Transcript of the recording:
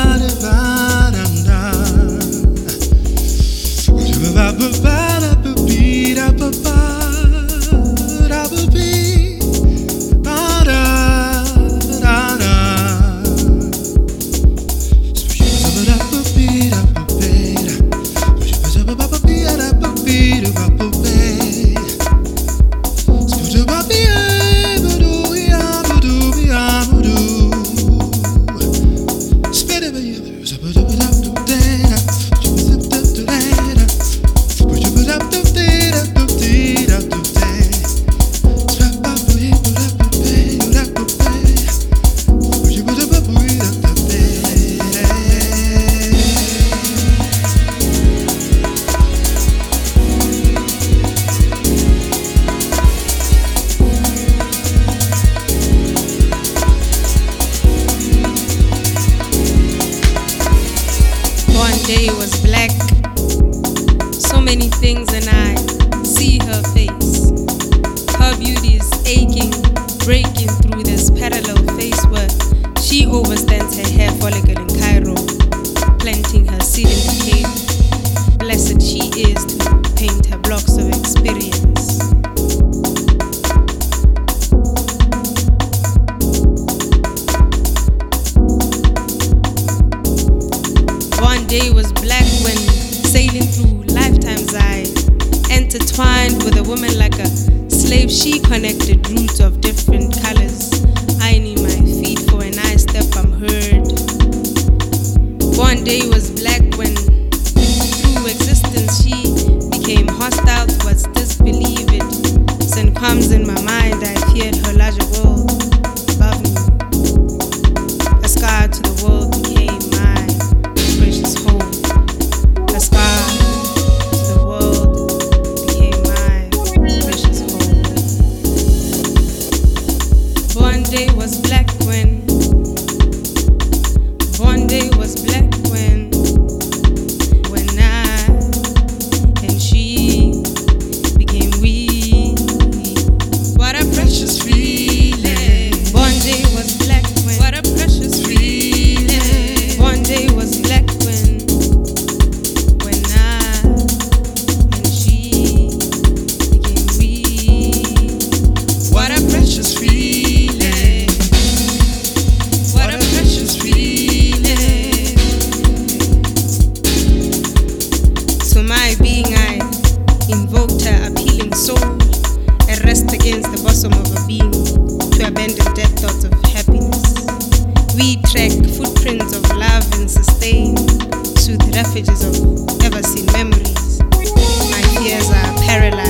da da da da da day was black. So many things, and I see her face. Her beauty is aching, breaking like a slave. She connected roots of different colors. I need my feet for when I step, I'm heard. One day was black when through existence she became hostile towards disbelieved. Sin comes in love and sustain, soothe refuges of ever seen memories. My fears are paralyzed.